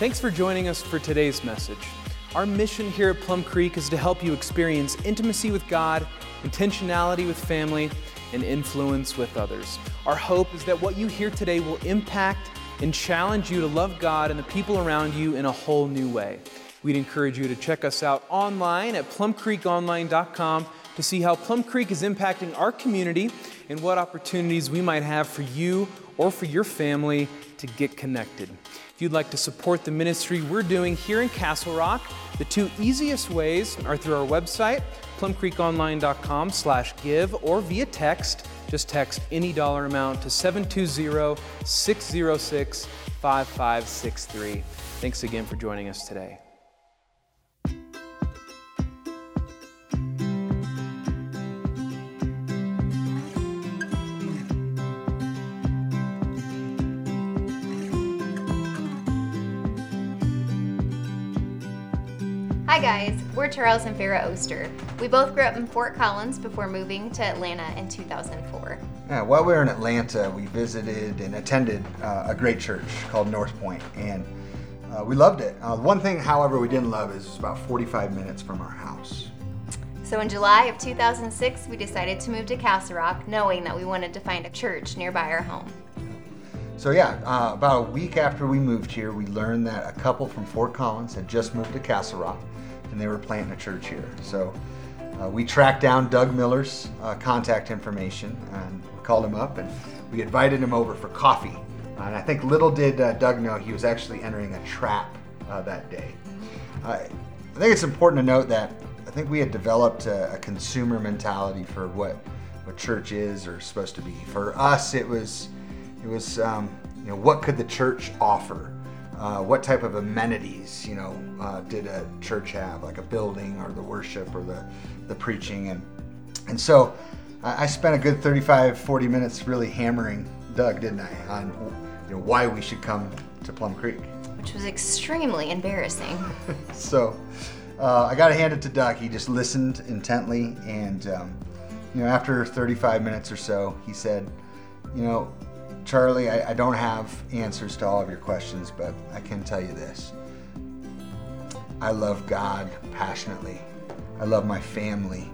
Thanks for joining us for today's message. Our mission here at Plum Creek is to help you experience intimacy with God, intentionality with family, and influence with others. Our hope is that what you hear today will impact and challenge you to love God and the people around you in a whole new way. We'd encourage you to check us out online at plumcreekonline.com to see how Plum Creek is impacting our community and what opportunities we might have for you or for your family to get connected. If you'd like to support the ministry we're doing here in Castle Rock, the two easiest ways are through our website, plumcreekonline.com slash give, or via text. Just text any dollar amount to 720-606-5563. Thanks again for joining us today. Hi guys, we're Charles and Farah Oster. We both grew up in Fort Collins before moving to Atlanta in 2004. Yeah, while we were in Atlanta, we visited and attended uh, a great church called North Point, and uh, we loved it. Uh, one thing, however, we didn't love is it was about 45 minutes from our house. So in July of 2006, we decided to move to Castle Rock, knowing that we wanted to find a church nearby our home. So yeah, uh, about a week after we moved here, we learned that a couple from Fort Collins had just moved to Castle Rock, and they were planting a church here. So uh, we tracked down Doug Miller's uh, contact information and called him up, and we invited him over for coffee. and I think little did uh, Doug know he was actually entering a trap uh, that day. Uh, I think it's important to note that I think we had developed a, a consumer mentality for what what church is or is supposed to be. For us, it was it was um, you know what could the church offer uh, what type of amenities you know uh, did a church have like a building or the worship or the, the preaching? And and so I, I spent a good 35 40 minutes really hammering doug didn't i on you know why we should come to plum creek. Which was extremely embarrassing. So uh, i got to hand it to doug. He just listened intently and um, you know after 35 minutes or so he said you know Charlie, I, I, don't have answers to all of your questions, but I can tell you this. I love God passionately. I love my family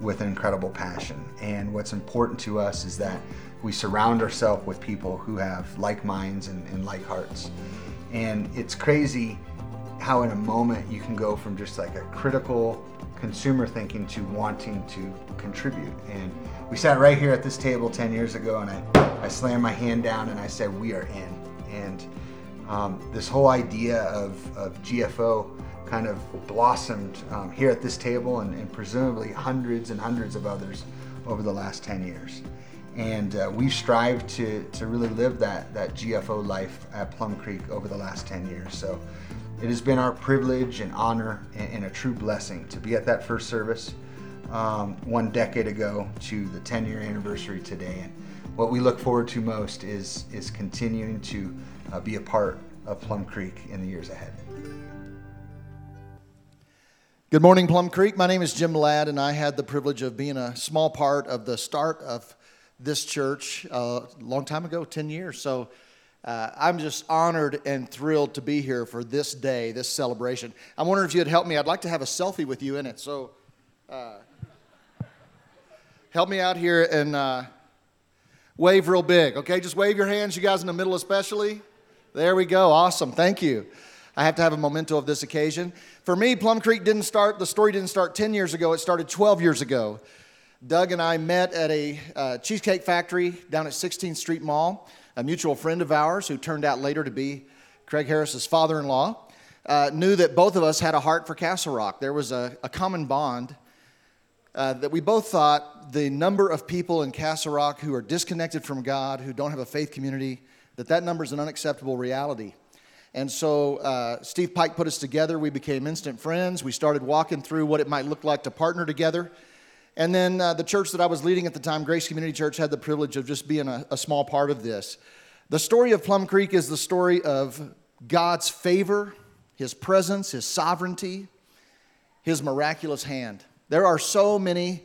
with an incredible passion. And what's important to us is that we surround ourselves with people who have like minds and, and like hearts. And it's crazy how, in a moment, you can go from just like a critical consumer thinking to wanting to contribute. And we sat right here at this table 10 years ago, and I, I slammed my hand down and I said, We are in. And um, this whole idea of, of GFO kind of blossomed um, here at this table and, and, presumably hundreds and hundreds of others over the last 10 years. And uh, we've strived to, to really live that, that GFO life at Plum Creek over the last 10 years. So it has been our privilege and honor and, and a true blessing to be at that first service um, one decade ago to the 10 year anniversary today. And what we look forward to most is, is continuing to uh, be a part of Plum Creek in the years ahead. Good morning, Plum Creek. My name is Jim Ladd, and I had the privilege of being a small part of the start of this church uh, a long time ago 10 years. So uh, I'm just honored and thrilled to be here for this day, this celebration. I'm wondering if you'd help me. I'd like to have a selfie with you in it. So uh, help me out here and uh, wave real big, okay? Just wave your hands, you guys in the middle, especially. There we go. Awesome. Thank you. I have to have a memento of this occasion. For me, Plum Creek didn't start, the story didn't start 10 years ago, it started 12 years ago. Doug and I met at a uh, cheesecake factory down at 16th Street Mall a mutual friend of ours who turned out later to be Craig Harris's father in law, uh, knew that both of us had a heart for Castle Rock. There was a, a common bond uh, that we both thought the number of people in Castle Rock who are disconnected from God, who don't have a faith community, that that number is an unacceptable reality. And so uh, Steve Pike put us together. We became instant friends. We started walking through what it might look like to partner together. And then uh, the church that I was leading at the time, Grace Community Church, had the privilege of just being a, a small part of this. The story of Plum Creek is the story of God's favor, His presence, His sovereignty, His miraculous hand. There are so many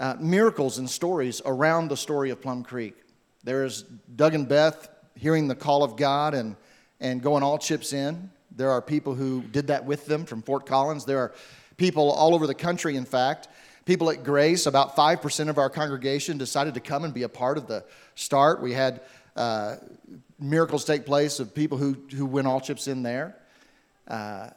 uh, miracles and stories around the story of Plum Creek. There is Doug and Beth hearing the call of God and, and going all chips in. There are people who did that with them from Fort Collins. There are people all over the country, in fact. People at Grace, about 5% of our congregation decided to come and be a part of the start. We had uh, miracles take place of people who, who win all chips in there. Uh,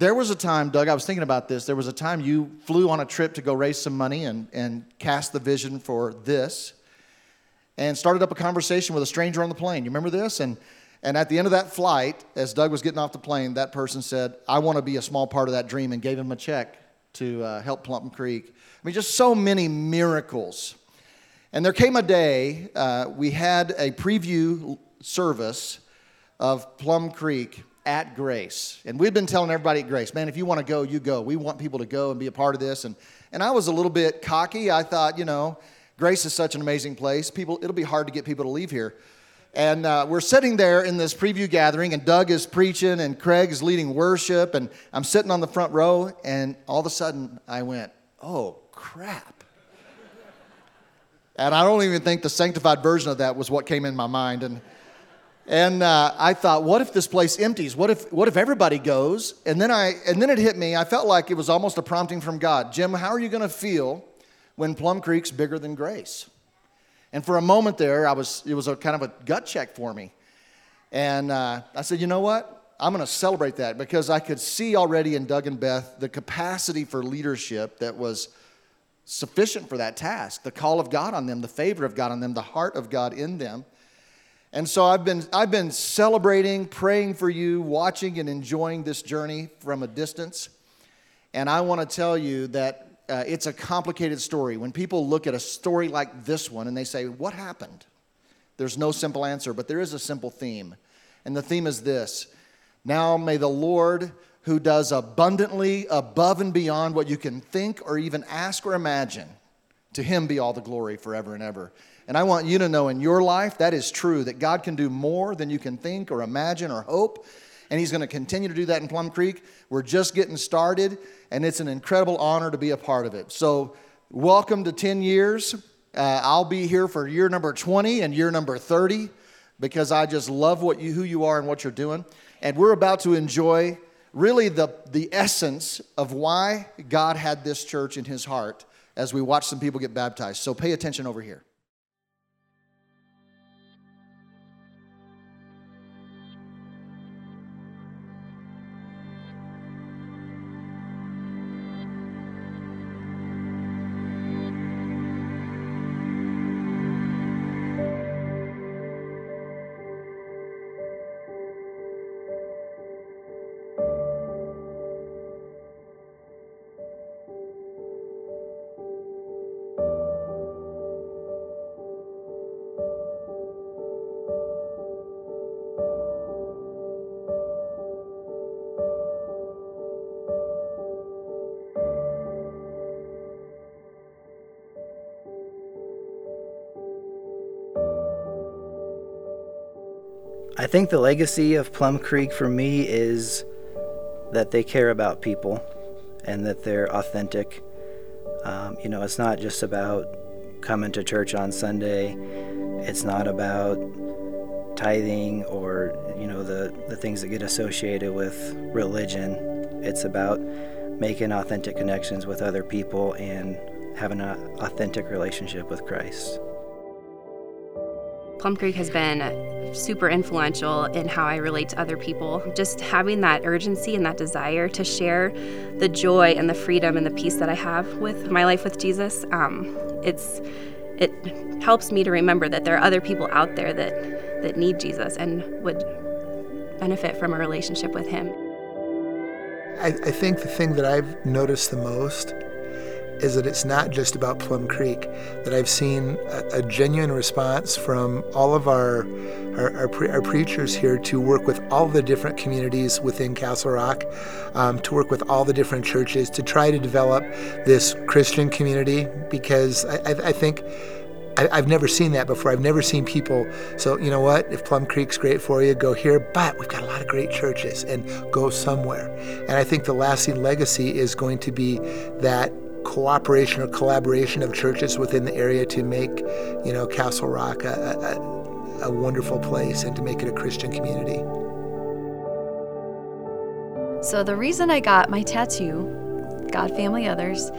there was a time, Doug, I was thinking about this. There was a time you flew on a trip to go raise some money and, and cast the vision for this and started up a conversation with a stranger on the plane. You remember this? And, and at the end of that flight, as Doug was getting off the plane, that person said, I want to be a small part of that dream and gave him a check to uh, help Plum Creek. I mean, just so many miracles. And there came a day, uh, we had a preview service of Plum Creek at Grace. And we've been telling everybody at Grace, man, if you want to go, you go. We want people to go and be a part of this. And, and I was a little bit cocky. I thought, you know, Grace is such an amazing place. People, it'll be hard to get people to leave here. And uh, we're sitting there in this preview gathering, and Doug is preaching, and Craig is leading worship, and I'm sitting on the front row, and all of a sudden I went, oh, crap. and I don't even think the sanctified version of that was what came in my mind. And and uh, I thought, what if this place empties? What if, what if everybody goes? And then, I, and then it hit me. I felt like it was almost a prompting from God. Jim, how are you going to feel when Plum Creek's bigger than Grace? And for a moment there, I was, it was a kind of a gut check for me. And uh, I said, you know what? I'm going to celebrate that because I could see already in Doug and Beth the capacity for leadership that was sufficient for that task the call of God on them, the favor of God on them, the heart of God in them. And so I've been, I've been celebrating, praying for you, watching and enjoying this journey from a distance. And I want to tell you that uh, it's a complicated story. When people look at a story like this one and they say, What happened? There's no simple answer, but there is a simple theme. And the theme is this Now may the Lord, who does abundantly above and beyond what you can think or even ask or imagine, to him be all the glory forever and ever. And I want you to know in your life that is true, that God can do more than you can think or imagine or hope. And He's going to continue to do that in Plum Creek. We're just getting started, and it's an incredible honor to be a part of it. So, welcome to 10 years. Uh, I'll be here for year number 20 and year number 30 because I just love what you, who you are and what you're doing. And we're about to enjoy really the, the essence of why God had this church in his heart as we watch some people get baptized. So pay attention over here. I think the legacy of Plum Creek for me is that they care about people and that they're authentic. Um, you know, it's not just about coming to church on Sunday. It's not about tithing or you know the the things that get associated with religion. It's about making authentic connections with other people and having an authentic relationship with Christ. Plum Creek has been super influential in how I relate to other people. Just having that urgency and that desire to share the joy and the freedom and the peace that I have with my life with Jesus, um, it's it helps me to remember that there are other people out there that that need Jesus and would benefit from a relationship with Him. I, I think the thing that I've noticed the most is that it's not just about Plum Creek, that I've seen a, a genuine response from all of our our, our, pre- our, preachers here to work with all the different communities within Castle Rock, um, to work with all the different churches, to try to develop this Christian community because I, I, I think. I, have never seen that before. I've never seen people. So, you know what? If Plum Creek's great for you, go here. But we've got a lot of great churches and go somewhere. And I think the lasting legacy is going to be that cooperation or collaboration of churches within the area to make, you know, Castle Rock a, a, a wonderful place and to make it a Christian community. So, the reason I got my tattoo, God, Family, Others,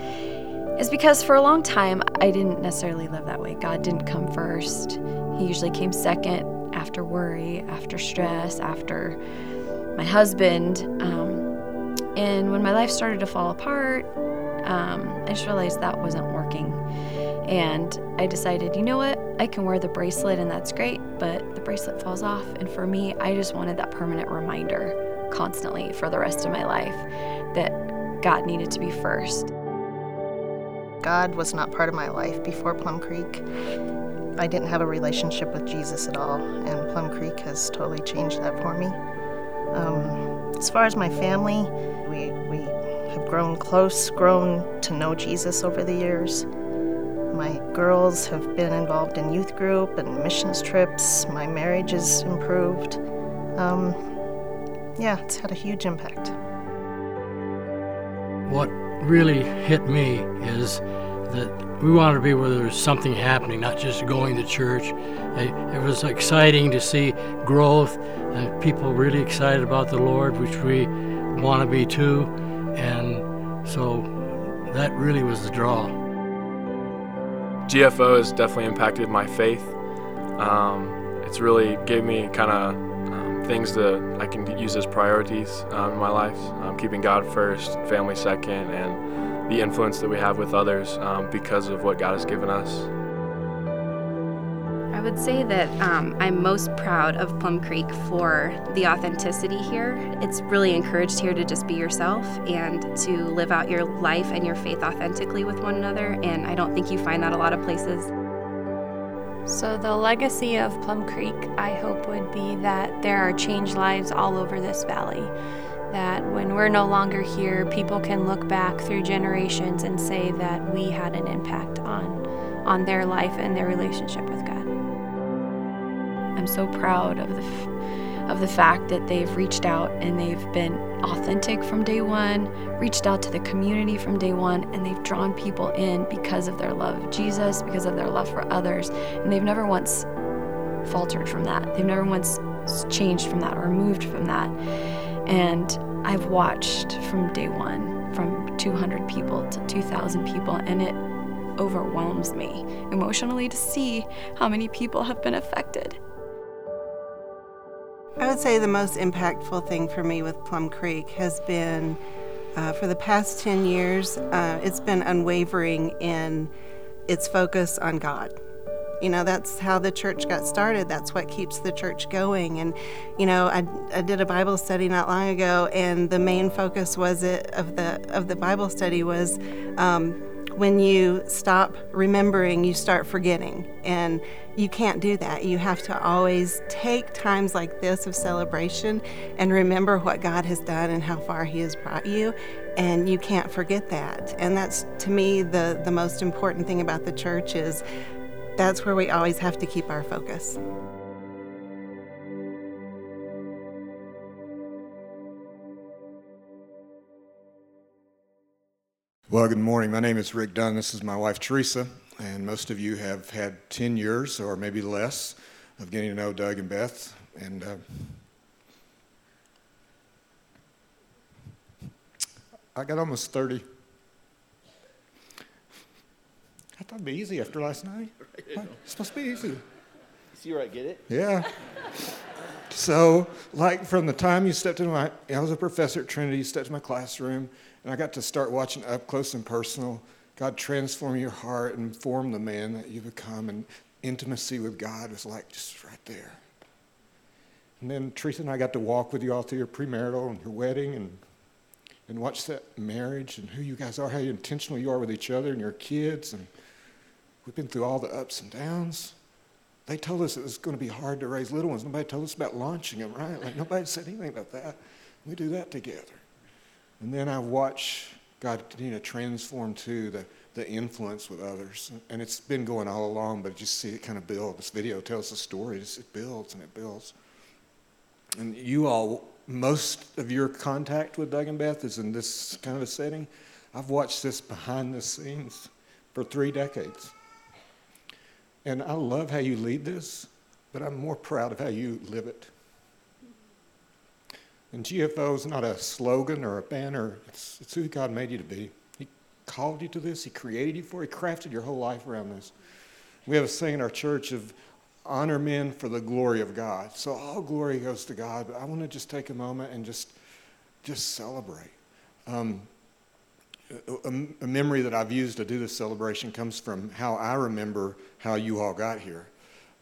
is because for a long time I didn't necessarily live that way. God didn't come first, He usually came second after worry, after stress, after my husband. Um, and when my life started to fall apart, um, I just realized that wasn't working. And I decided, you know what? I can wear the bracelet and that's great, but the bracelet falls off. And for me, I just wanted that permanent reminder constantly for the rest of my life that God needed to be first. God was not part of my life before Plum Creek. I didn't have a relationship with Jesus at all, and Plum Creek has totally changed that for me. Um, as far as my family, we, we have grown close, grown to know Jesus over the years. My girls have been involved in youth group and missions trips. My marriage has improved. Um, yeah, it's had a huge impact. What really hit me is that we wanted to be where there's something happening, not just going to church. It was exciting to see growth and people really excited about the Lord, which we want to be too. And so that really was the draw. GFO has definitely impacted my faith. Um, it's really gave me kind of um, things that I can use as priorities um, in my life, um, keeping God first, family second, and the influence that we have with others um, because of what God has given us. I would say that um, I'm most proud of Plum Creek for the authenticity here. It's really encouraged here to just be yourself and to live out your life and your faith authentically with one another, and I don't think you find that a lot of places. So, the legacy of Plum Creek, I hope, would be that there are changed lives all over this valley. That when we're no longer here, people can look back through generations and say that we had an impact on, on their life and their relationship with God. I'm so proud of the of the fact that they've reached out and they've been authentic from day one, reached out to the community from day one, and they've drawn people in because of their love of Jesus, because of their love for others, and they've never once faltered from that. They've never once changed from that or moved from that. And I've watched from day one, from 200 people to 2,000 people, and it overwhelms me emotionally to see how many people have been affected. I would say the most impactful thing for me with Plum Creek has been uh, for the past 10 years, uh, it's been unwavering in its focus on God. You know, that's how the church got started. That's what keeps the church going. And, you know, I, I did a Bible study not long ago, and the main focus was it of the of the Bible study was um, when you stop remembering, you start forgetting. And you can't do that. You have to always take times like this of celebration and remember what God has done and how far He has brought you. And you can't forget that. And that's, to me, the, the most important thing about the church is that's where we always have to keep our focus. Well, good morning. My name is Rick Dunn. This is my wife, Teresa, and most of you have had 10 years or maybe less of getting to know Doug and Beth. And uh, I got almost 30. I thought it'd be easy after last night. It's supposed to be easy. See where I get it? Yeah. So, like from the time you stepped into my, I was a professor at Trinity, you stepped into my classroom, and I got to start watching up close and personal. God transform your heart and form the man that you become, and intimacy with God was like just right there. And then Teresa and I got to walk with you all through your premarital and your wedding, and and watch that marriage and who you guys are, how intentional you are with each other and your kids, and we've been through all the ups and downs. They told us it was going to be hard to raise little ones. Nobody told us about launching them, right? Like nobody said anything about that. We do that together. And then I watch God continue to transform too the, the influence with others. And it's been going all along, but you see it kind of build. This video tells the story. It builds and it builds. And you all, most of your contact with Doug and Beth is in this kind of a setting. I've watched this behind the scenes for three decades. And I love how you lead this, but I'm more proud of how you live it. And GFO is not a slogan or a banner, it's, it's who God made you to be. He called you to this, He created you for it, He crafted your whole life around this. We have a saying in our church of honor men for the glory of God. So all glory goes to God, but I want to just take a moment and just, just celebrate. Um, a, a, memory that I've used to do this celebration comes from how I remember how you all got here.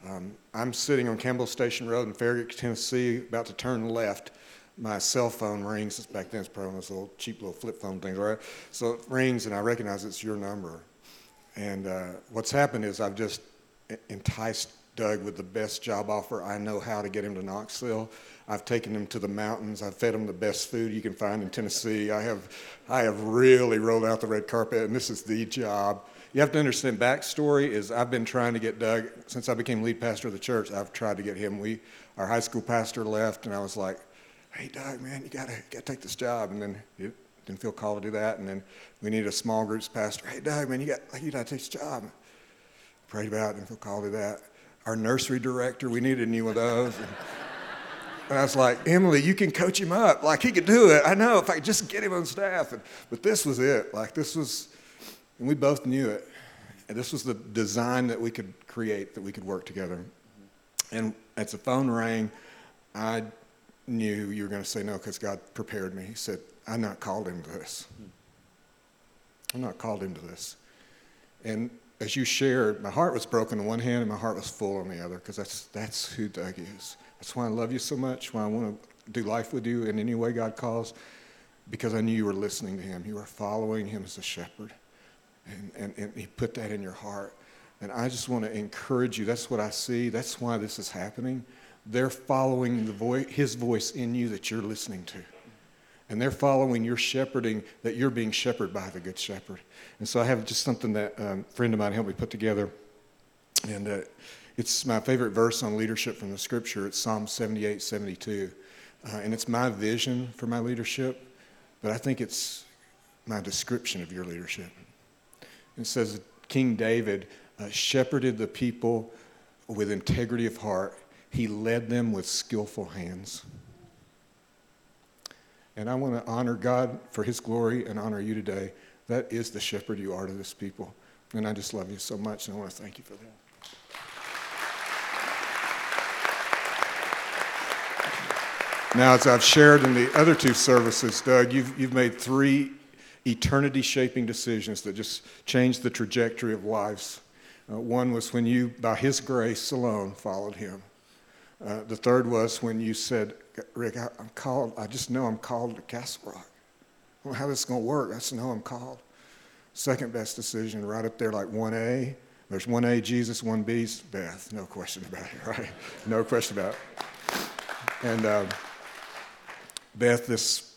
Um, I'm sitting on Campbell Station Road in Farragut, Tennessee, about to turn left. My cell phone rings. Back then, it's probably one of those little cheap little flip phone things, right? So it rings, and I recognize it's your number. And uh, what's happened is I've just enticed Doug with the best job offer I know how to get him to Knoxville. I've taken him to the mountains. I've fed him the best food you can find in Tennessee. I have, I have really rolled out the red carpet, and this is the job. You have to understand backstory is I've been trying to get Doug since I became lead pastor of the church. I've tried to get him. We, our high school pastor left, and I was like, "Hey, Doug, man, you gotta, gotta take this job." And then he didn't feel called to do that. And then we needed a small groups pastor. Hey, Doug, man, you got, you gotta take this job. Prayed about it, didn't feel called to that. Our nursery director, we needed a new one of those. And, and I was like, Emily, you can coach him up. Like, he could do it. I know if I could just get him on staff. And, but this was it. Like, this was, and we both knew it. And this was the design that we could create, that we could work together. And as the phone rang, I knew you were going to say no because God prepared me. He said, I'm not called him to this. Hmm. I'm not called him to this. And as you shared, my heart was broken on one hand and my heart was full on the other because that's, that's who Doug is. That's why I love you so much, why I want to do life with you in any way God calls, because I knew you were listening to him. You were following him as a shepherd. And, and, and he put that in your heart. And I just want to encourage you. That's what I see. That's why this is happening. They're following the voice, his voice in you that you're listening to. And they're following your shepherding that you're being shepherded by the Good Shepherd. And so I have just something that um, a friend of mine helped me put together. And uh, it's my favorite verse on leadership from the scripture. It's Psalm 78 72. Uh, and it's my vision for my leadership, but I think it's my description of your leadership. It says King David uh, shepherded the people with integrity of heart, he led them with skillful hands. And I want to honor God for his glory and honor you today. That is the shepherd you are to this people. And I just love you so much, and I want to thank you for that. Now, as I've shared in the other two services, Doug, you've, you've made three eternity shaping decisions that just changed the trajectory of lives. Uh, one was when you, by His grace alone, followed Him. Uh, the third was when you said, Rick, I, am called, I just know I'm called to Castle Rock. I don't know how this is going to work. I just know I'm called. Second best decision, right up there, like 1A. There's 1A Jesus, 1B Beth. No question about it, right? No question about it. And uh, Beth, this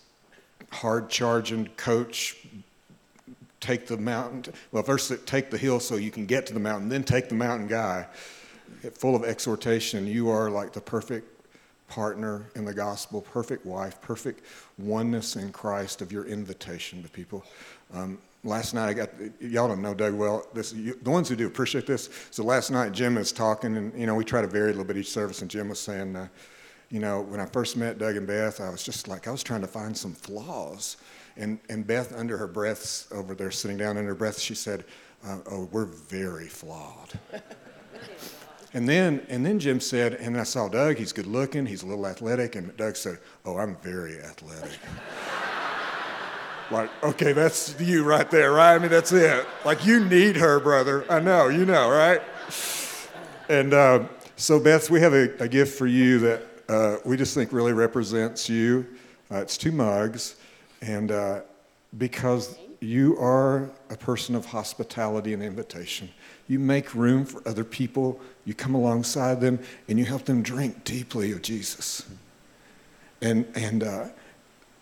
hard charging coach, take the mountain. Well, first take the hill so you can get to the mountain, then take the mountain guy. Full of exhortation. You are like the perfect partner in the gospel, perfect wife, perfect oneness in Christ of your invitation to people. Um, last night I got y'all don't know Doug well. This you, the ones who do appreciate this. So last night Jim was talking, and you know we try to vary a little bit each service, and Jim was saying. Uh, you know, when I first met Doug and Beth, I was just like, I was trying to find some flaws. And, and Beth, under her breath, over there sitting down under her breath, she said, uh, Oh, we're very flawed. and, then, and then Jim said, and I saw Doug, he's good looking, he's a little athletic. And Doug said, Oh, I'm very athletic. like, okay, that's you right there, right? I mean, that's it. Like, you need her, brother. I know, you know, right? And uh, so, Beth, we have a, a gift for you that uh, we just think really represents you. Uh, it's two mugs, and uh, because you are a person of hospitality and invitation, you make room for other people, you come alongside them, and you help them drink deeply of Jesus. And, and uh,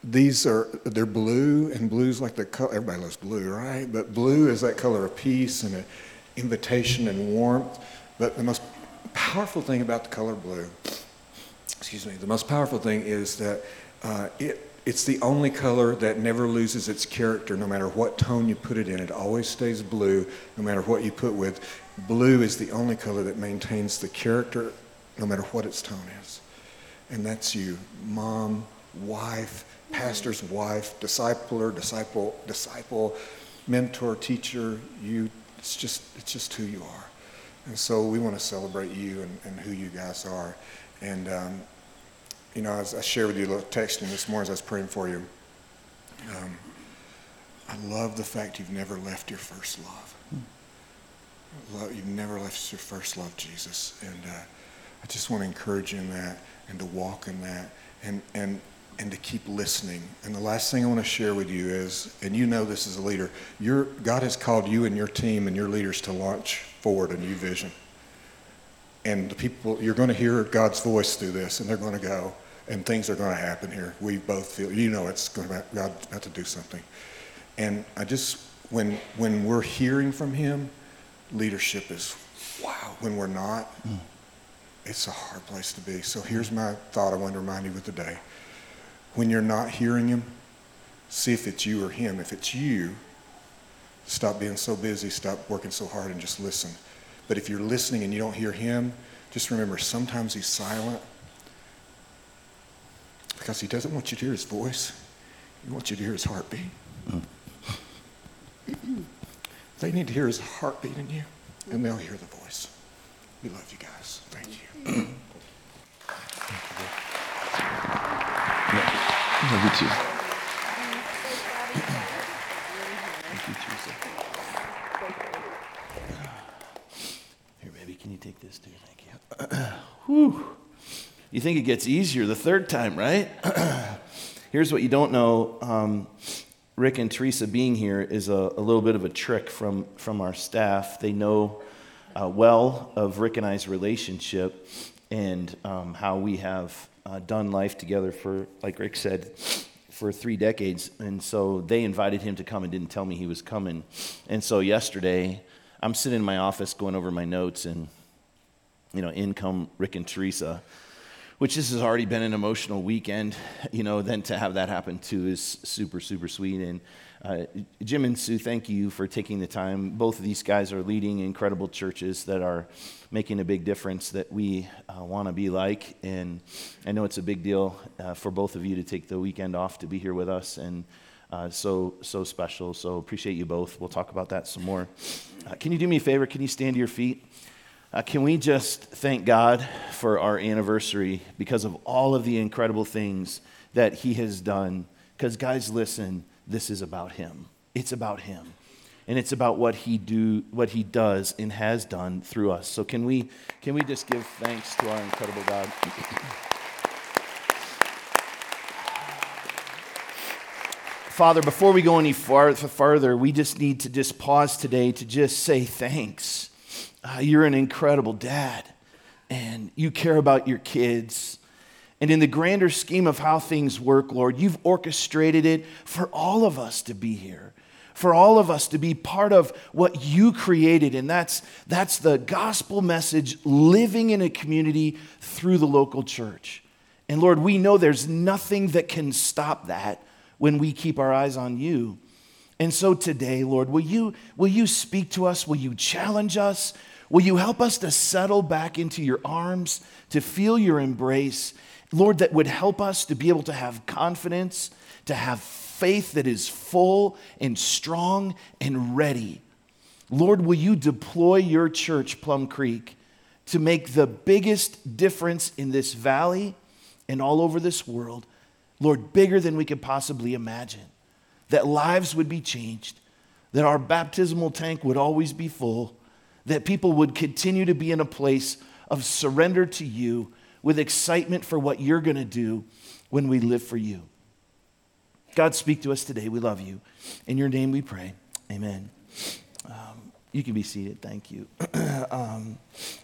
these are, they're blue, and blue's like the color, everybody loves blue, right? But blue is that color of peace and invitation and warmth. But the most powerful thing about the color blue excuse me, the most powerful thing is that uh, it, it's the only color that never loses its character no matter what tone you put it in. It always stays blue no matter what you put with. Blue is the only color that maintains the character no matter what its tone is. And that's you, mom, wife, pastor's wife, discipler, disciple, disciple, mentor, teacher. You, it's just, it's just who you are. And so we want to celebrate you and, and who you guys are. And, um, you know, as I shared with you a texting this morning as I was praying for you, um, I love the fact you've never left your first love. love you've never left your first love, Jesus. And uh, I just want to encourage you in that and to walk in that and, and, and to keep listening. And the last thing I want to share with you is, and you know this as a leader, your, God has called you and your team and your leaders to launch forward a new vision. And the people, you're going to hear God's voice through this, and they're going to go, and things are going to happen here. We both feel, you know, it's going to, God about to do something. And I just, when, when we're hearing from Him, leadership is wow. When we're not, mm. it's a hard place to be. So here's my thought I want to remind you of today. When you're not hearing Him, see if it's you or Him. If it's you, stop being so busy, stop working so hard, and just listen. But if you're listening and you don't hear him, just remember sometimes he's silent because he doesn't want you to hear his voice. He wants you to hear his heartbeat. Mm. they need to hear his heartbeat in you, and they'll hear the voice. We love you guys. Thank you. love you too. take this too. Thank you. Whew. You think it gets easier the third time, right? Here's what you don't know. Um, Rick and Teresa being here is a, a, little bit of a trick from, from our staff. They know uh, well of Rick and I's relationship and um, how we have uh, done life together for, like Rick said, for three decades. And so they invited him to come and didn't tell me he was coming. And so yesterday, I'm sitting in my office going over my notes and you know, in come Rick and Teresa, which this has already been an emotional weekend, you know, then to have that happen too is super, super sweet. And uh, Jim and Sue, thank you for taking the time. Both of these guys are leading incredible churches that are making a big difference that we uh, want to be like. And I know it's a big deal uh, for both of you to take the weekend off to be here with us. And uh, so, so special. So appreciate you both. We'll talk about that some more. Uh, can you do me a favor? Can you stand to your feet? Uh, can we just thank God for our anniversary because of all of the incredible things that He has done? Because, guys, listen, this is about Him. It's about Him. And it's about what he, do, what he does and has done through us. So, can we, can we just give thanks to our incredible God? Father, before we go any far, farther, we just need to just pause today to just say thanks uh, you're an incredible dad and you care about your kids. And in the grander scheme of how things work, Lord, you've orchestrated it for all of us to be here, for all of us to be part of what you created. And that's, that's the gospel message living in a community through the local church. And Lord, we know there's nothing that can stop that when we keep our eyes on you. And so today, Lord, will you, will you speak to us? Will you challenge us? Will you help us to settle back into your arms, to feel your embrace? Lord, that would help us to be able to have confidence, to have faith that is full and strong and ready. Lord, will you deploy your church, Plum Creek, to make the biggest difference in this valley and all over this world? Lord, bigger than we could possibly imagine. That lives would be changed, that our baptismal tank would always be full, that people would continue to be in a place of surrender to you with excitement for what you're going to do when we live for you. God, speak to us today. We love you. In your name we pray. Amen. Um, you can be seated. Thank you. um,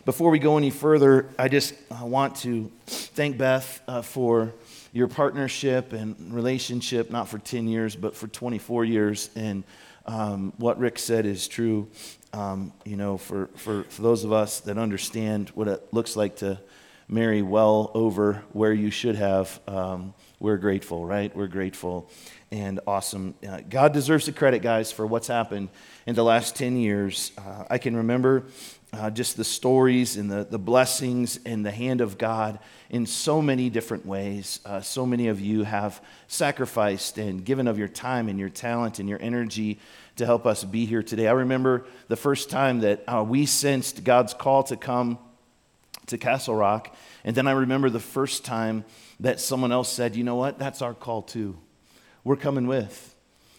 before we go any further, I just uh, want to thank Beth uh, for your partnership and relationship, not for 10 years, but for 24 years. And um, what Rick said is true. Um, you know, for, for, for those of us that understand what it looks like to marry well over where you should have, um, we're grateful, right? We're grateful and awesome. Uh, God deserves the credit, guys, for what's happened in the last 10 years. Uh, I can remember uh, just the stories and the, the blessings and the hand of God in so many different ways. Uh, so many of you have sacrificed and given of your time and your talent and your energy to help us be here today. I remember the first time that uh, we sensed God's call to come to Castle Rock. And then I remember the first time that someone else said, you know what, that's our call too. We're coming with.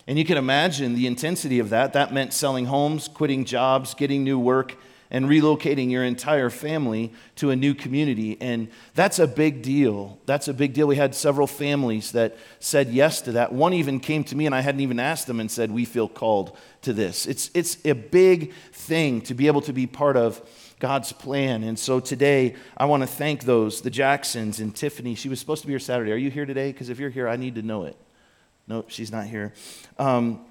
And you can imagine the intensity of that. That meant selling homes, quitting jobs, getting new work, and relocating your entire family to a new community. And that's a big deal. That's a big deal. We had several families that said yes to that. One even came to me, and I hadn't even asked them, and said, We feel called to this. It's, it's a big thing to be able to be part of God's plan. And so today, I want to thank those, the Jacksons and Tiffany. She was supposed to be here Saturday. Are you here today? Because if you're here, I need to know it. No, she's not here. Um,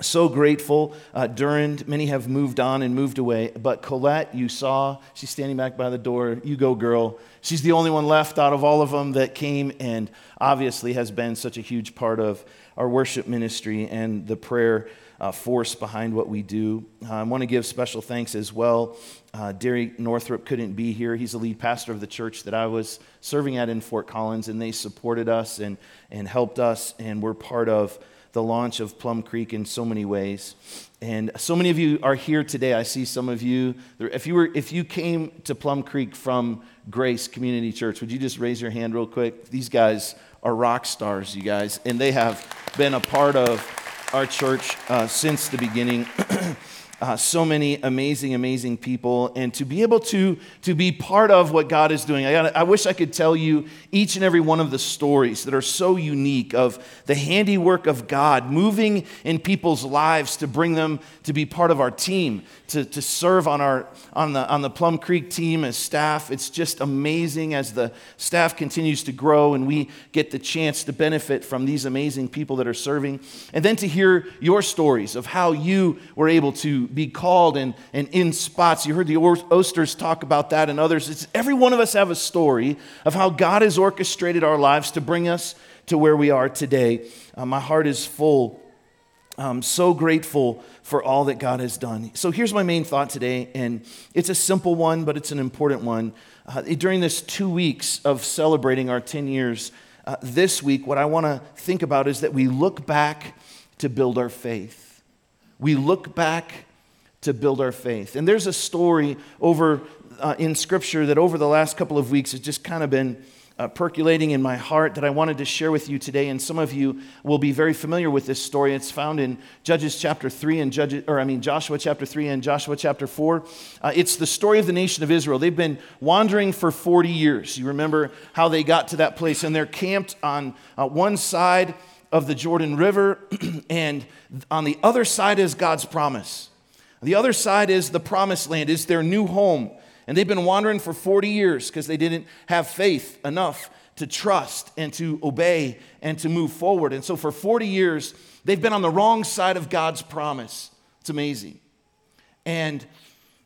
so grateful. Uh, Durand, many have moved on and moved away. But Colette, you saw, she's standing back by the door. You go, girl. She's the only one left out of all of them that came and obviously has been such a huge part of our worship ministry and the prayer uh, force behind what we do. Uh, I want to give special thanks as well. Uh, Derek Northrup couldn't be here. He's the lead pastor of the church that I was serving at in Fort Collins, and they supported us and, and helped us, and we're part of the launch of Plum Creek in so many ways. And so many of you are here today. I see some of you. If you, were, if you came to Plum Creek from Grace Community Church, would you just raise your hand real quick? These guys are rock stars, you guys, and they have been a part of our church uh, since the beginning. Uh, so many amazing, amazing people, and to be able to, to be part of what God is doing. I, gotta, I wish I could tell you each and every one of the stories that are so unique of the handiwork of God moving in people's lives to bring them to be part of our team, to, to serve on, our, on, the, on the Plum Creek team as staff. It's just amazing as the staff continues to grow and we get the chance to benefit from these amazing people that are serving. And then to hear your stories of how you were able to be called and, and in spots. You heard the Osters talk about that and others. It's, every one of us have a story of how God has orchestrated our lives to bring us to where we are today. Uh, my heart is full. I'm so grateful for all that God has done. So here's my main thought today, and it's a simple one, but it's an important one. Uh, during this two weeks of celebrating our 10 years, uh, this week, what I want to think about is that we look back to build our faith. We look back to build our faith. And there's a story over uh, in Scripture that over the last couple of weeks has just kind of been uh, percolating in my heart that I wanted to share with you today. And some of you will be very familiar with this story. It's found in Judges chapter 3 and Judges, or I mean Joshua chapter 3 and Joshua chapter 4. Uh, it's the story of the nation of Israel. They've been wandering for 40 years. You remember how they got to that place, and they're camped on uh, one side of the Jordan River, and on the other side is God's promise. The other side is the promised land, is their new home. And they've been wandering for 40 years because they didn't have faith enough to trust and to obey and to move forward. And so for 40 years, they've been on the wrong side of God's promise. It's amazing. And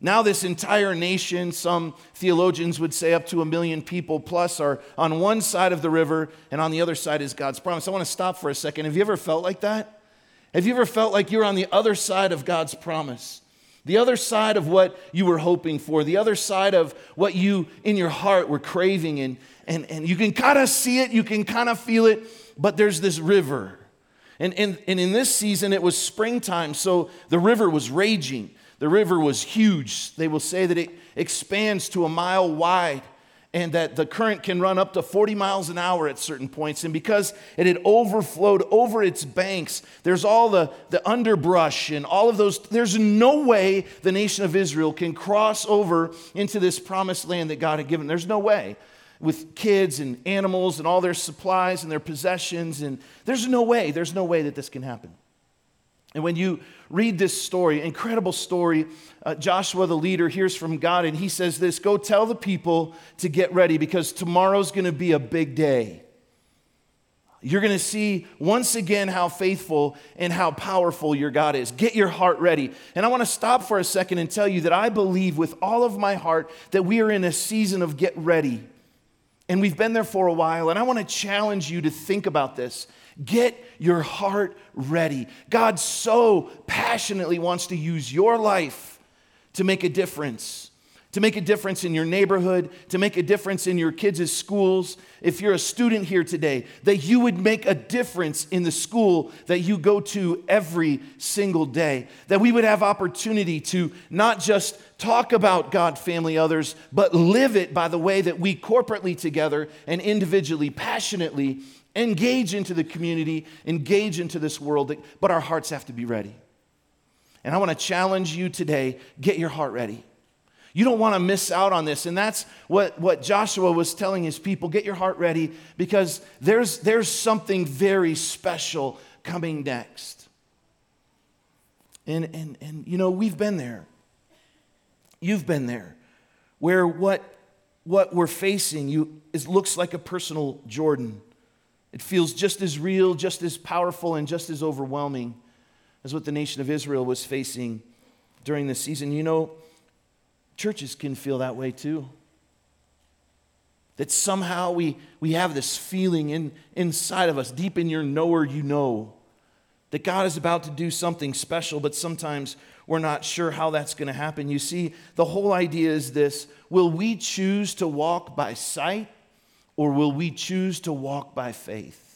now, this entire nation, some theologians would say up to a million people plus, are on one side of the river, and on the other side is God's promise. I want to stop for a second. Have you ever felt like that? Have you ever felt like you're on the other side of God's promise? The other side of what you were hoping for, the other side of what you in your heart were craving, and, and, and you can kind of see it, you can kind of feel it, but there's this river. And, and, and in this season, it was springtime, so the river was raging. The river was huge. They will say that it expands to a mile wide and that the current can run up to 40 miles an hour at certain points. And because it had overflowed over its banks, there's all the, the underbrush and all of those. There's no way the nation of Israel can cross over into this promised land that God had given. There's no way. With kids and animals and all their supplies and their possessions, and there's no way, there's no way that this can happen. And when you read this story, incredible story, uh, Joshua, the leader, hears from God and he says this Go tell the people to get ready because tomorrow's going to be a big day. You're going to see once again how faithful and how powerful your God is. Get your heart ready. And I want to stop for a second and tell you that I believe with all of my heart that we are in a season of get ready. And we've been there for a while, and I want to challenge you to think about this. Get your heart ready. God so passionately wants to use your life to make a difference to make a difference in your neighborhood, to make a difference in your kids' schools. If you're a student here today, that you would make a difference in the school that you go to every single day. That we would have opportunity to not just talk about God, family, others, but live it by the way that we corporately together and individually, passionately engage into the community, engage into this world. But our hearts have to be ready. And I want to challenge you today get your heart ready. You don't want to miss out on this. And that's what, what Joshua was telling his people get your heart ready because there's, there's something very special coming next. And, and, and, you know, we've been there. You've been there where what, what we're facing you, is, looks like a personal Jordan. It feels just as real, just as powerful, and just as overwhelming as what the nation of Israel was facing during this season. You know, Churches can feel that way too. That somehow we, we have this feeling in, inside of us, deep in your knower, you know, that God is about to do something special, but sometimes we're not sure how that's going to happen. You see, the whole idea is this will we choose to walk by sight or will we choose to walk by faith?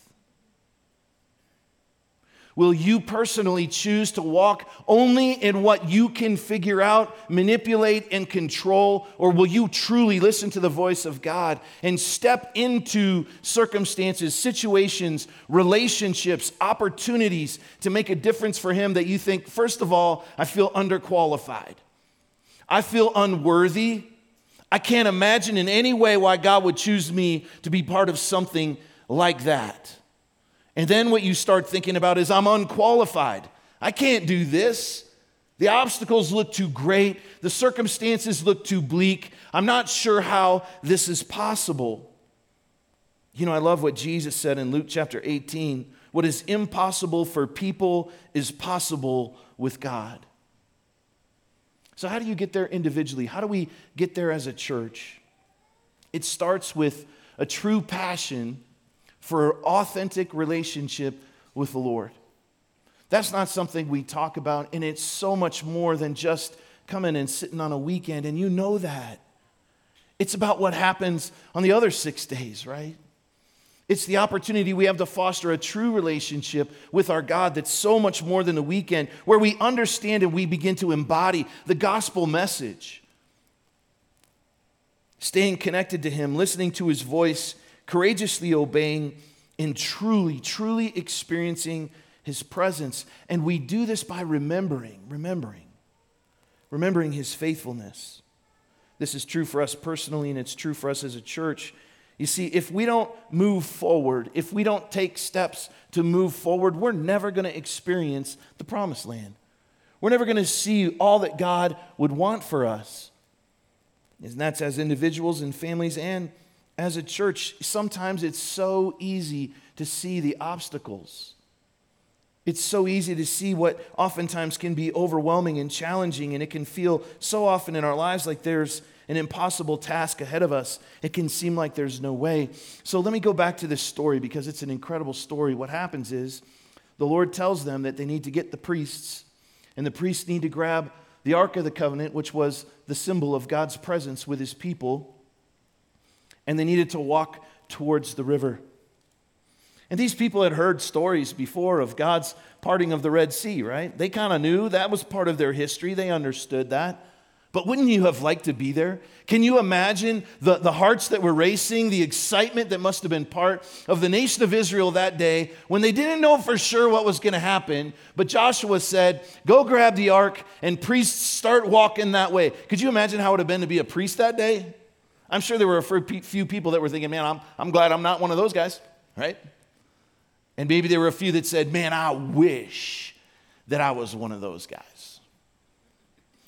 Will you personally choose to walk only in what you can figure out, manipulate, and control? Or will you truly listen to the voice of God and step into circumstances, situations, relationships, opportunities to make a difference for Him that you think, first of all, I feel underqualified? I feel unworthy. I can't imagine in any way why God would choose me to be part of something like that. And then what you start thinking about is, I'm unqualified. I can't do this. The obstacles look too great. The circumstances look too bleak. I'm not sure how this is possible. You know, I love what Jesus said in Luke chapter 18 what is impossible for people is possible with God. So, how do you get there individually? How do we get there as a church? It starts with a true passion for authentic relationship with the Lord. That's not something we talk about, and it's so much more than just coming and sitting on a weekend, and you know that. It's about what happens on the other six days, right? It's the opportunity we have to foster a true relationship with our God that's so much more than the weekend, where we understand and we begin to embody the gospel message. Staying connected to Him, listening to His voice, courageously obeying, and truly, truly experiencing his presence. And we do this by remembering, remembering, remembering his faithfulness. This is true for us personally, and it's true for us as a church. You see, if we don't move forward, if we don't take steps to move forward, we're never going to experience the promised land. We're never going to see all that God would want for us. And that's as individuals and families and as a church, sometimes it's so easy to see the obstacles. It's so easy to see what oftentimes can be overwhelming and challenging, and it can feel so often in our lives like there's an impossible task ahead of us. It can seem like there's no way. So let me go back to this story because it's an incredible story. What happens is the Lord tells them that they need to get the priests, and the priests need to grab the Ark of the Covenant, which was the symbol of God's presence with his people and they needed to walk towards the river. And these people had heard stories before of God's parting of the Red Sea, right? They kind of knew that was part of their history, they understood that. But wouldn't you have liked to be there? Can you imagine the, the hearts that were racing, the excitement that must have been part of the nation of Israel that day when they didn't know for sure what was going to happen? But Joshua said, Go grab the ark and priests start walking that way. Could you imagine how it would have been to be a priest that day? I'm sure there were a few people that were thinking, man, I'm, I'm glad I'm not one of those guys, right? And maybe there were a few that said, man, I wish that I was one of those guys.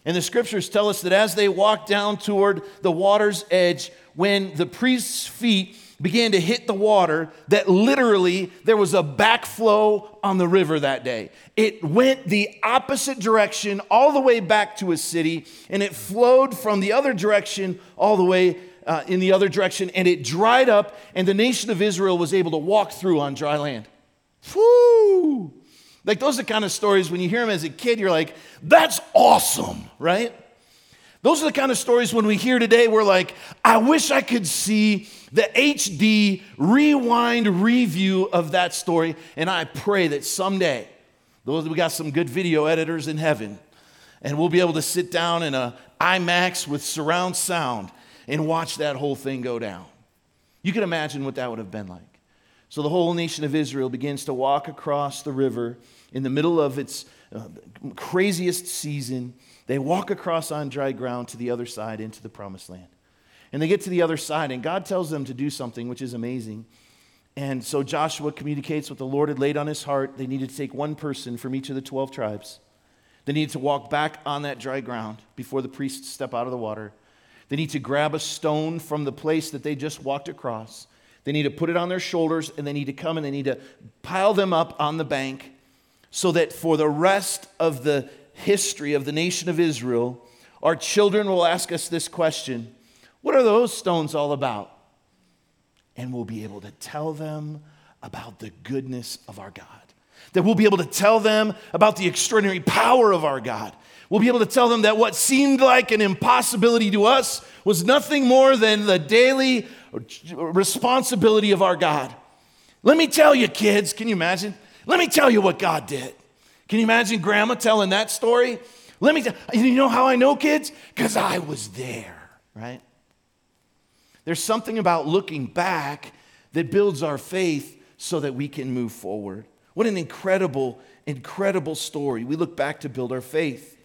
And the scriptures tell us that as they walked down toward the water's edge, when the priest's feet began to hit the water that literally there was a backflow on the river that day. It went the opposite direction all the way back to a city, and it flowed from the other direction all the way uh, in the other direction, and it dried up, and the nation of Israel was able to walk through on dry land. Whoo! Like those are the kind of stories when you hear them as a kid, you're like, that's awesome, right? Those are the kind of stories when we hear today, we're like, I wish I could see the HD rewind review of that story. And I pray that someday, those we got some good video editors in heaven, and we'll be able to sit down in a IMAX with surround sound and watch that whole thing go down. You can imagine what that would have been like. So the whole nation of Israel begins to walk across the river in the middle of its uh, craziest season. They walk across on dry ground to the other side into the promised land. And they get to the other side, and God tells them to do something which is amazing. And so Joshua communicates what the Lord had laid on his heart. They needed to take one person from each of the 12 tribes. They needed to walk back on that dry ground before the priests step out of the water. They need to grab a stone from the place that they just walked across. They need to put it on their shoulders, and they need to come and they need to pile them up on the bank so that for the rest of the history of the nation of Israel, our children will ask us this question What are those stones all about? And we'll be able to tell them about the goodness of our God. That we'll be able to tell them about the extraordinary power of our God. We'll be able to tell them that what seemed like an impossibility to us was nothing more than the daily responsibility of our God. Let me tell you, kids, can you imagine? Let me tell you what God did. Can you imagine grandma telling that story? Let me tell you know how I know kids? Because I was there, right? There's something about looking back that builds our faith so that we can move forward. What an incredible, incredible story. We look back to build our faith.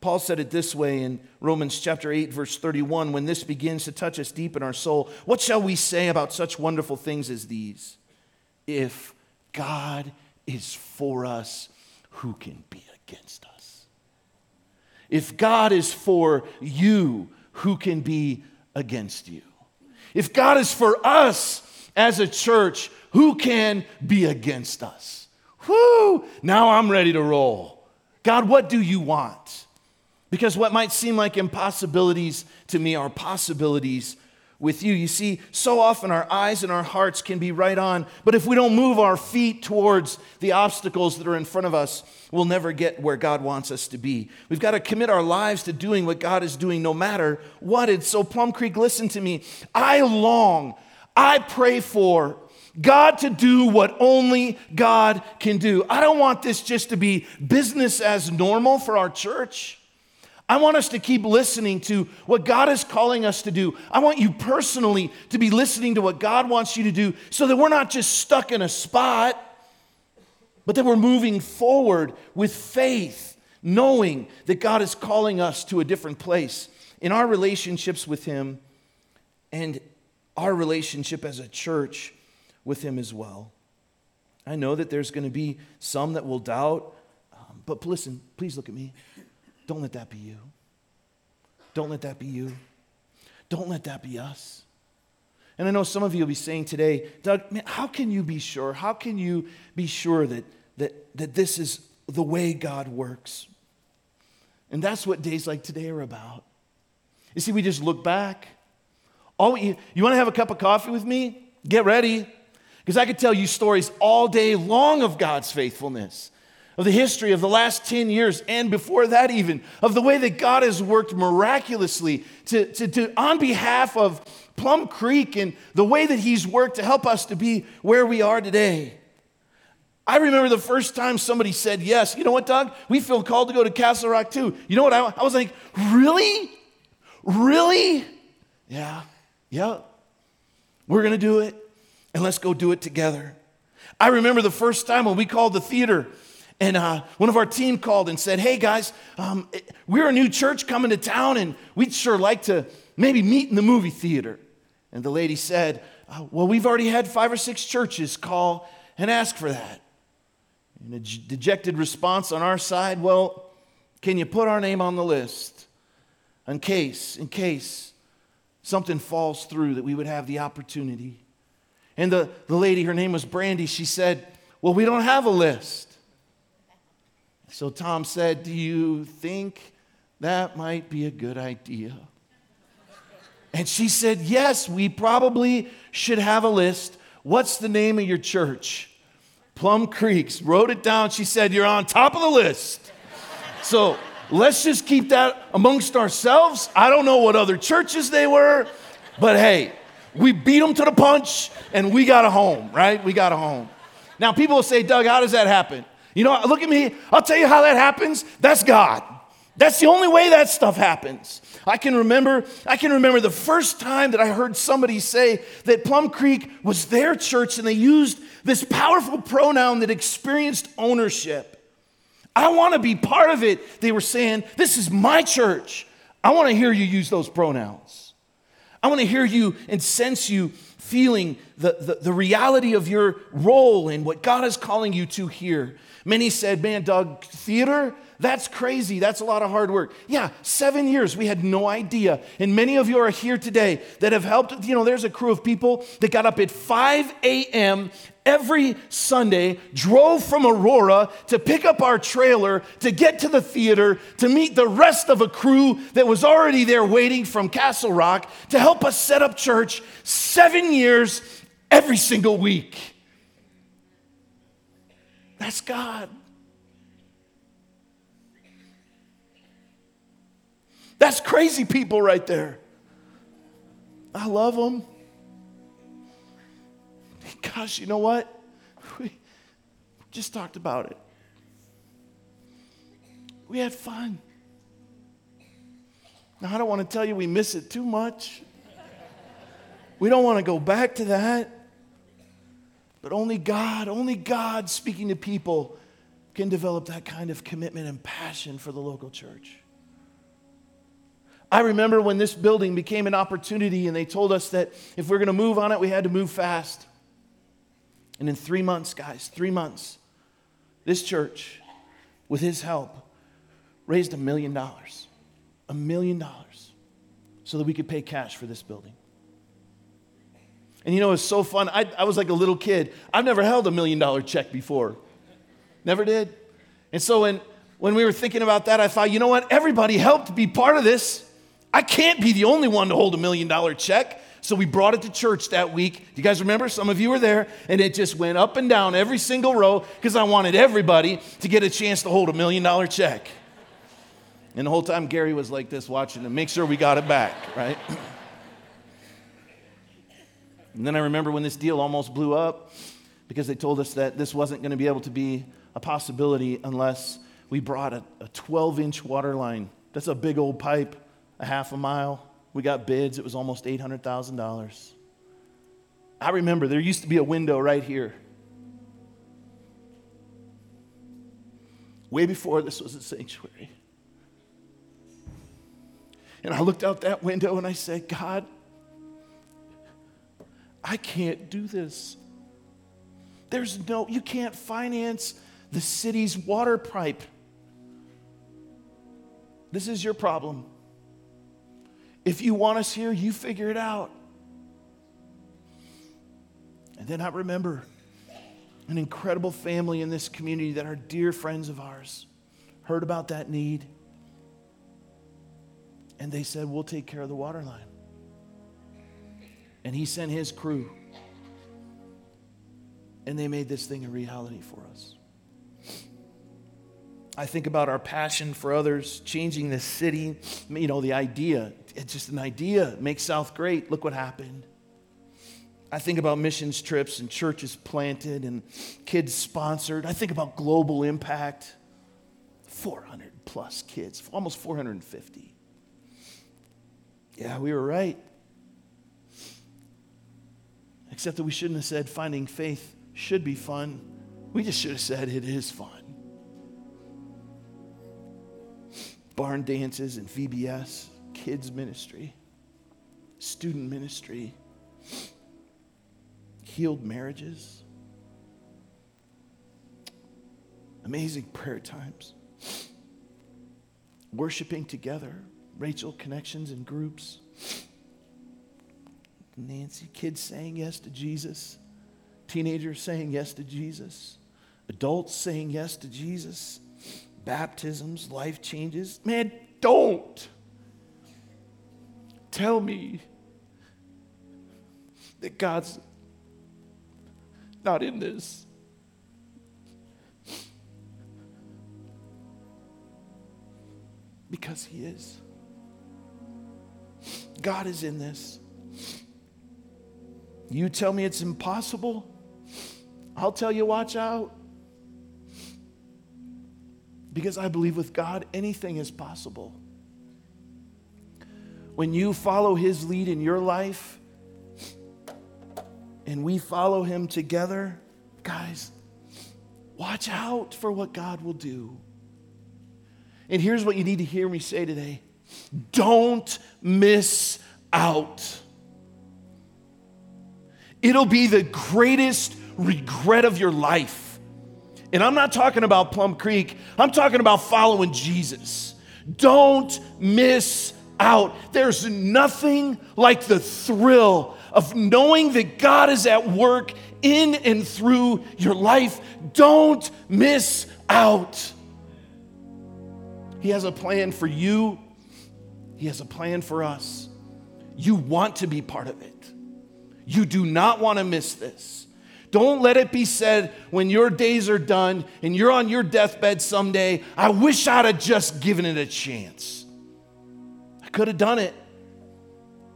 Paul said it this way in Romans chapter 8, verse 31 when this begins to touch us deep in our soul. What shall we say about such wonderful things as these? If God is for us, who can be against us? If God is for you, who can be against you? If God is for us as a church, who can be against us? Whoo! Now I'm ready to roll. God, what do you want? Because what might seem like impossibilities to me are possibilities with you. You see, so often our eyes and our hearts can be right on, but if we don't move our feet towards the obstacles that are in front of us, we'll never get where God wants us to be. We've got to commit our lives to doing what God is doing no matter what. And so, Plum Creek, listen to me. I long, I pray for God to do what only God can do. I don't want this just to be business as normal for our church. I want us to keep listening to what God is calling us to do. I want you personally to be listening to what God wants you to do so that we're not just stuck in a spot, but that we're moving forward with faith, knowing that God is calling us to a different place in our relationships with Him and our relationship as a church with Him as well. I know that there's going to be some that will doubt, um, but listen, please look at me. Don't let that be you. Don't let that be you. Don't let that be us. And I know some of you will be saying today, Doug, man, how can you be sure? How can you be sure that, that, that this is the way God works? And that's what days like today are about. You see, we just look back. All you, you want to have a cup of coffee with me? Get ready. Because I could tell you stories all day long of God's faithfulness of the history of the last 10 years and before that, even, of the way that God has worked miraculously to, to, to, on behalf of Plum Creek and the way that He's worked to help us to be where we are today. I remember the first time somebody said yes. You know what, Doug? We feel called to go to Castle Rock too. You know what? I, I was like, really? Really? Yeah, yeah. We're going to do it, and let's go do it together. I remember the first time when we called the theater and uh, one of our team called and said, Hey guys, um, we're a new church coming to town and we'd sure like to maybe meet in the movie theater. And the lady said, uh, Well, we've already had five or six churches call and ask for that. And a dejected response on our side, Well, can you put our name on the list in case, in case something falls through that we would have the opportunity? And the, the lady, her name was Brandy, she said, Well, we don't have a list. So Tom said, Do you think that might be a good idea? And she said, Yes, we probably should have a list. What's the name of your church? Plum Creeks. Wrote it down. She said, You're on top of the list. So let's just keep that amongst ourselves. I don't know what other churches they were, but hey, we beat them to the punch and we got a home, right? We got a home. Now, people will say, Doug, how does that happen? You know, look at me. I'll tell you how that happens. That's God. That's the only way that stuff happens. I can remember, I can remember the first time that I heard somebody say that Plum Creek was their church and they used this powerful pronoun that experienced ownership. I want to be part of it. They were saying, This is my church. I want to hear you use those pronouns. I want to hear you and sense you feeling the, the, the, reality of your role and what God is calling you to here. Many said, Man, Doug, theater, that's crazy. That's a lot of hard work. Yeah, seven years. We had no idea. And many of you are here today that have helped. You know, there's a crew of people that got up at 5 a.m. every Sunday, drove from Aurora to pick up our trailer to get to the theater to meet the rest of a crew that was already there waiting from Castle Rock to help us set up church seven years every single week. That's God. That's crazy people right there. I love them. Gosh, you know what? We just talked about it. We had fun. Now, I don't want to tell you we miss it too much. We don't want to go back to that. But only God, only God speaking to people can develop that kind of commitment and passion for the local church. I remember when this building became an opportunity and they told us that if we are going to move on it, we had to move fast. And in three months, guys, three months, this church, with his help, raised a million dollars. A million dollars. So that we could pay cash for this building. And you know, it's so fun. I, I was like a little kid. I've never held a million dollar check before. Never did. And so when, when we were thinking about that, I thought, you know what? Everybody helped be part of this. I can't be the only one to hold a million dollar check. So we brought it to church that week. You guys remember? Some of you were there, and it just went up and down every single row because I wanted everybody to get a chance to hold a million dollar check. And the whole time Gary was like this watching to make sure we got it back, right? and then I remember when this deal almost blew up because they told us that this wasn't going to be able to be a possibility unless we brought a 12 inch water line. That's a big old pipe a half a mile. We got bids, it was almost $800,000. I remember there used to be a window right here. Way before this was a sanctuary. And I looked out that window and I said, God, I can't do this. There's no, you can't finance the city's water pipe. This is your problem. If you want us here, you figure it out. And then I remember an incredible family in this community that are dear friends of ours heard about that need. And they said, We'll take care of the water line. And he sent his crew. And they made this thing a reality for us. I think about our passion for others, changing the city, you know, the idea it's just an idea. Make South great. Look what happened. I think about missions trips and churches planted and kids sponsored. I think about global impact. 400 plus kids, almost 450. Yeah, we were right. Except that we shouldn't have said finding faith should be fun. We just should have said it is fun. Barn dances and VBS kids' ministry, student ministry, healed marriages, amazing prayer times, worshiping together, Rachel connections and groups. Nancy, kids saying yes to Jesus, teenagers saying yes to Jesus, adults saying yes to Jesus, baptisms, life changes. Man, don't tell me that God's not in this. Because He is. God is in this. You tell me it's impossible, I'll tell you, watch out. Because I believe with God, anything is possible. When you follow His lead in your life and we follow Him together, guys, watch out for what God will do. And here's what you need to hear me say today don't miss out. It'll be the greatest regret of your life. And I'm not talking about Plum Creek, I'm talking about following Jesus. Don't miss out. There's nothing like the thrill of knowing that God is at work in and through your life. Don't miss out. He has a plan for you, He has a plan for us. You want to be part of it. You do not want to miss this. Don't let it be said when your days are done and you're on your deathbed someday, I wish I'd have just given it a chance. I could have done it,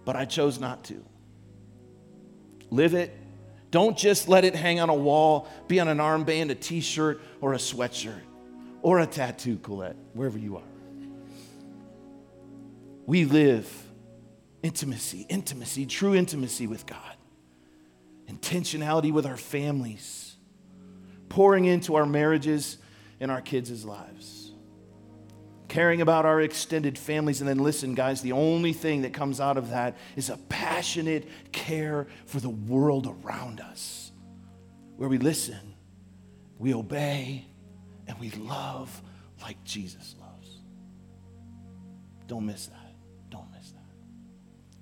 but I chose not to. Live it. Don't just let it hang on a wall, be on an armband, a t shirt, or a sweatshirt, or a tattoo, Colette, wherever you are. We live intimacy, intimacy, true intimacy with God, intentionality with our families, pouring into our marriages and our kids' lives, caring about our extended families. And then, listen, guys, the only thing that comes out of that is a passionate care for the world around us, where we listen, we obey, and we love like Jesus loves. Don't miss that. Don't miss that.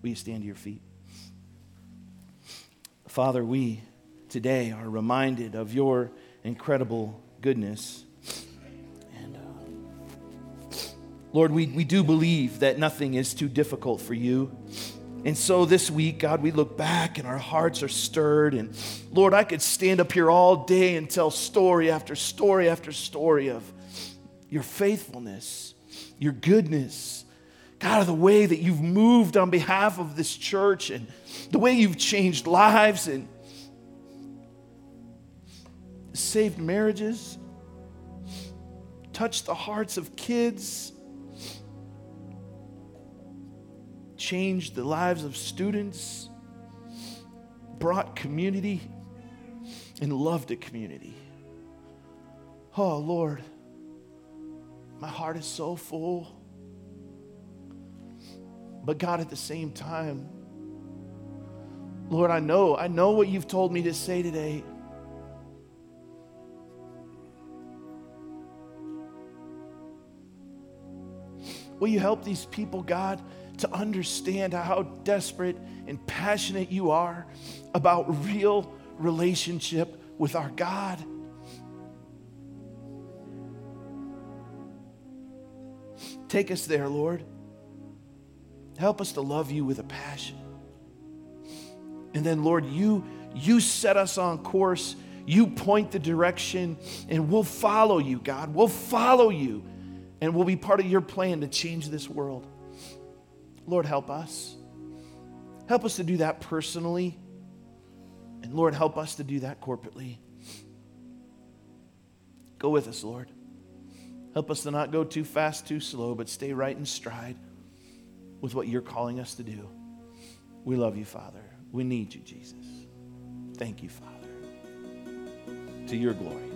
Will you stand to your feet? Father, we today are reminded of your incredible goodness. And uh, Lord, we, we do believe that nothing is too difficult for you. And so this week, God, we look back and our hearts are stirred. And Lord, I could stand up here all day and tell story after story after story of your faithfulness, your goodness, God, of the way that you've moved on behalf of this church and the way you've changed lives and saved marriages, touched the hearts of kids, changed the lives of students, brought community, and loved a community. Oh, Lord, my heart is so full. But God, at the same time, Lord, I know, I know what you've told me to say today. Will you help these people, God, to understand how desperate and passionate you are about real relationship with our God? Take us there, Lord. Help us to love you with a passion. And then, Lord, you, you set us on course. You point the direction, and we'll follow you, God. We'll follow you, and we'll be part of your plan to change this world. Lord, help us. Help us to do that personally. And Lord, help us to do that corporately. Go with us, Lord. Help us to not go too fast, too slow, but stay right in stride with what you're calling us to do. We love you, Father. We need you, Jesus. Thank you, Father. To your glory,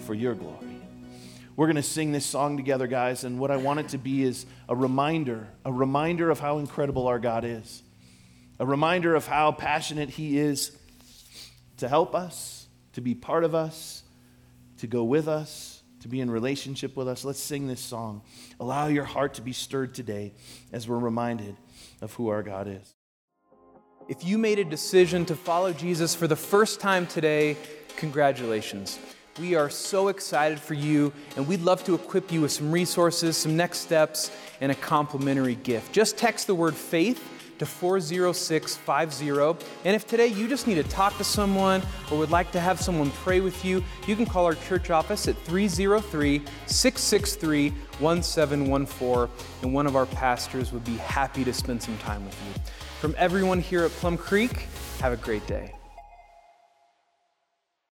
for your glory. We're going to sing this song together, guys, and what I want it to be is a reminder, a reminder of how incredible our God is, a reminder of how passionate He is to help us, to be part of us, to go with us to be in relationship with us. Let's sing this song. Allow your heart to be stirred today as we're reminded of who our God is. If you made a decision to follow Jesus for the first time today, congratulations. We are so excited for you, and we'd love to equip you with some resources, some next steps, and a complimentary gift. Just text the word faith to 40650. And if today you just need to talk to someone or would like to have someone pray with you, you can call our church office at 303 663 1714, and one of our pastors would be happy to spend some time with you. From everyone here at Plum Creek, have a great day.